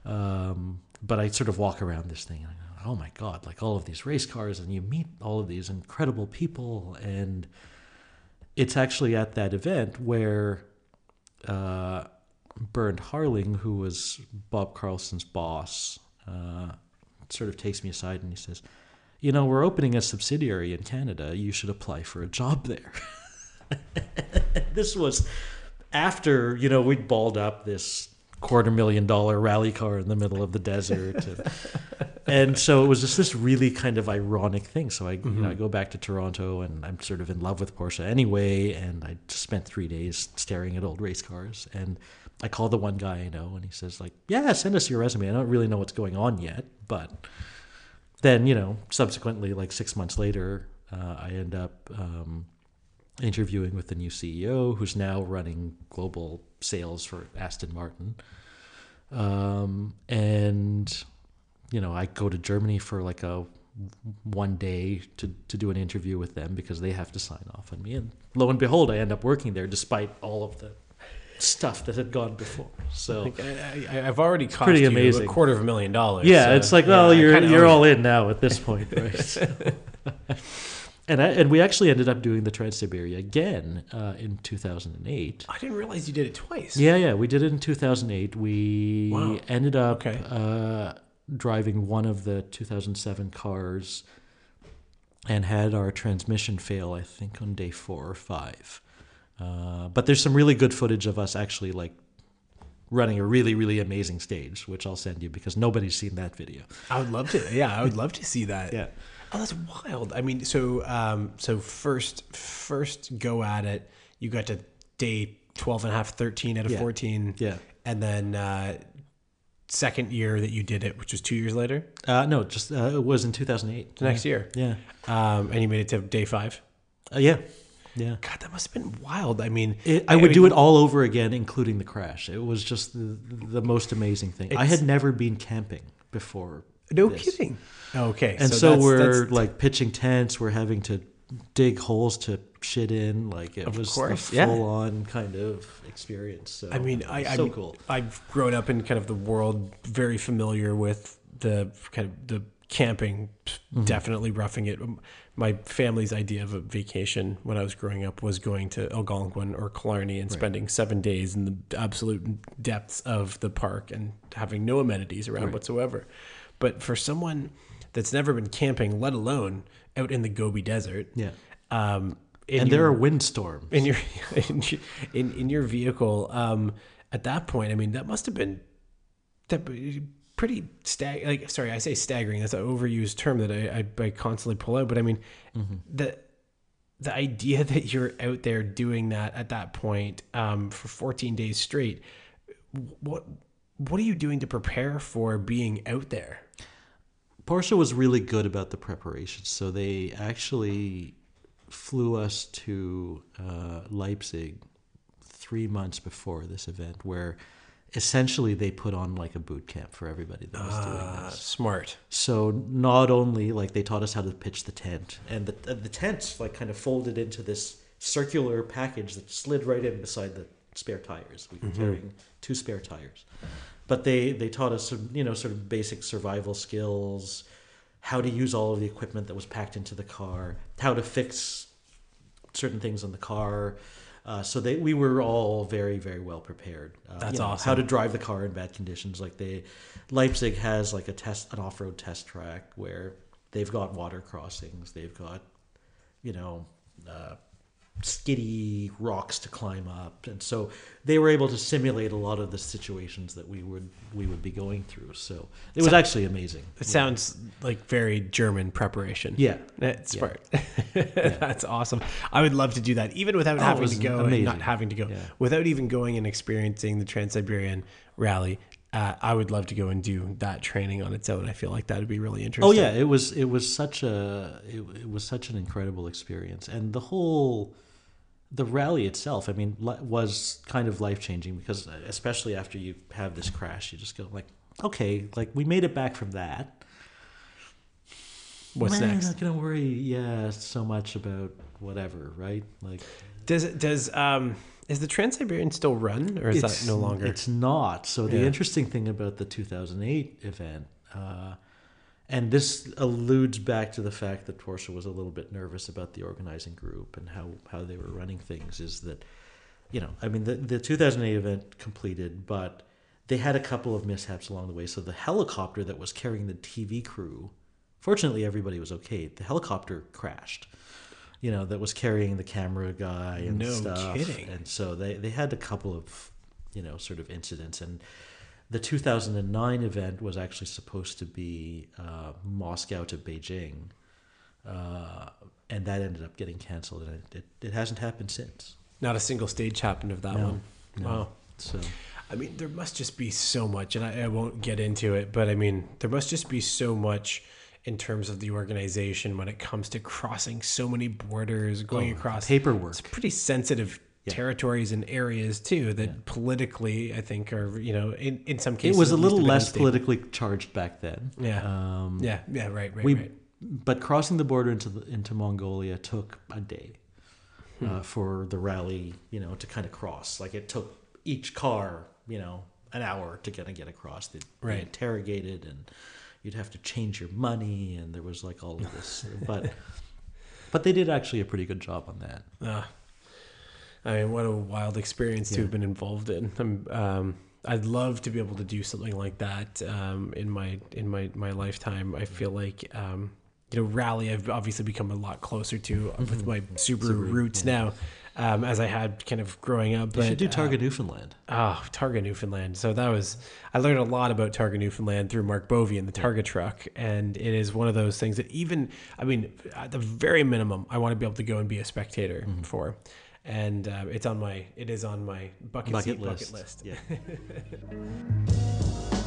Um, but I sort of walk around this thing and I go, oh my god, like all of these race cars, and you meet all of these incredible people, and it's actually at that event where uh, Bernd Harling, who was Bob Carlson's boss, uh, sort of takes me aside and he says, "You know, we're opening a subsidiary in Canada. You should apply for a job there." this was after you know we'd balled up this quarter million dollar rally car in the middle of the desert. And, and so it was just this really kind of ironic thing. So I, you know, I go back to toronto and i'm sort of in love with porsche anyway. And i just spent three days staring at old race cars. And i call the one guy i know and he says like yeah send us your resume. I don't really know what's going on yet. But then you know subsequently like six months later uh, i end up um, interviewing with the new CEO, who's now running global sales for Aston Martin. Um, and you know, I go to Germany for like a one day to to do an interview with them because they have to sign off on me. And lo and behold, I end up working there despite all of the stuff that had gone before. So I, I, I've already cost Pretty you amazing. a quarter of a million dollars. yeah, so, it's like, well, I you're you're all in now at this point, right? and I, and we actually ended up doing the Trans Siberia again uh, in 2008. I didn't realize you did it twice. Yeah, yeah, we did it in 2008. We Wow. ended up Okay. uh, driving one of the 2007 cars and had our transmission fail, I think, on day four or five. Uh, but there's some really good footage of us actually like running a really, really amazing stage, which I'll send you because nobody's seen that video. I would love to. Yeah, I would love to see that. Yeah. Oh, that's wild. I mean, so um, so first first go at it, you got to day 12 and a half, 13 out of Yeah. 14. Yeah. And then uh, second year that you did it, which was two years later, Uh, no, just uh, it was in 2008. the next year. Yeah. Um, and you made it to day five. Uh, yeah. Yeah. God, that must have been wild. I mean, It, I would do it all over again, including the crash. It was just the, the most amazing thing. I had never been camping before. No this. kidding. Okay, And so, that's- we're that's- like pitching tents. We're having to dig holes to shit in. Like it was course, a yeah. full on kind of experience. So I mean, I, so mean, cool. I've grown up in kind of the world, very familiar with the kind of the camping, Mm-hmm. definitely roughing it. My family's idea of a vacation when I was growing up was going to Algonquin or Killarney and spending seven days in the absolute depths of the park and having no amenities around Right. whatsoever. But for someone that's never been camping, let alone out in the Gobi Desert, Yeah. um, And there are windstorms. in your in in, in your vehicle um at that point i mean that must have been that pretty stag like sorry i say staggering that's an overused term that i i, I constantly pull out but i mean the the idea that you're out there doing that at that point um for 14 days straight what what are you doing to prepare for being out there Porsche was really good about the preparation. So they actually flew us to uh, Leipzig three months before this event, where essentially they put on like a boot camp for everybody that was doing uh, this. smart So not only like they taught us how to pitch the tent, and the the tent like kind of folded into this circular package that slid right in beside the spare tires. We were carrying two spare tires, but they they taught us some you know sort of basic survival skills, how to use all of the equipment that was packed into the car, how to fix certain things on the car. Uh, so they, we were all very, very well prepared. Uh, That's you know, awesome. How to drive the car in bad conditions. Like they, Leipzig has like a test, an off-road test track where they've got water crossings. They've got, you know, uh, skiddy rocks to climb up, and so they were able to simulate a lot of the situations that we would we would be going through. So it was actually amazing. it sounds like very german preparation Yeah. Eh, That's Yeah. smart. That's awesome. I would love to do that, even without Oh, having to go and not having to go, Yeah. without even going and experiencing the TranSyberian Rally. Uh, I would love to go and do that training on its own. I feel like that would be really interesting. Oh yeah, it was it was such a it, it was such an incredible experience, and the whole the rally itself. I mean, was kind of life changing because uh, especially after you have this crash, you just go like, okay, like we made it back from that. What's Man, next? Not gonna worry, yeah, so much about whatever, right? Like, Does it does um is the TranSyberian still run or is that no longer? It's not. So the Yeah. interesting thing about the 2008 event, uh, and this alludes back to the fact that Porsche was a little bit nervous about the organizing group and how, how they were running things, is that, you know, I mean, the, the 2008 event completed, but they had a couple of mishaps along the way. So the helicopter that was carrying the TV crew, fortunately, everybody was okay. The helicopter crashed. You know, that was carrying the camera guy and No stuff. kidding. And so they, they had a couple of, you know, sort of incidents. And the 2009 event was actually supposed to be uh, Moscow to Beijing. Uh, and that ended up getting canceled. And it, it, it hasn't happened since. Not a single stage happened of that No, one. no. Wow. So, I mean, there must just be so much, and I, I won't get into it, but I mean, there must just be so much in terms of the organization when it comes to crossing so many borders, going Oh, across paperwork. It's pretty sensitive Yeah. territories and areas too that politically, I think, are you know, in, in some cases, it was a little less unstable. politically charged back then. Yeah. Um, Yeah, yeah, right, right, we, right. but crossing the border into the, into Mongolia took a day Hmm. uh, for the rally, you know, to kind of cross. Like it took each car, you know, an hour to kind of get across. They'd be interrogated, and you'd have to change your money, and there was like all of this. but but they did actually a pretty good job on that. Ah. I mean, what a wild experience to have been involved in. I'm, um, I'd love to be able to do something like that um, in my in my my lifetime. I feel like um, you know, rally. I've obviously become a lot closer to uh, with my Subaru, Subaru, roots now, um, as I had kind of growing up. You should do uh, Targa Newfoundland. Oh, Targa Newfoundland. So that was I learned a lot about Targa Newfoundland through Mark Bovey and the Targa truck, and it is one of those things that even I mean, at the very minimum, I want to be able to go and be a spectator Mm-hmm. for, and uh, it's on my it is on my bucket, Bucket list. bucket list. Yeah.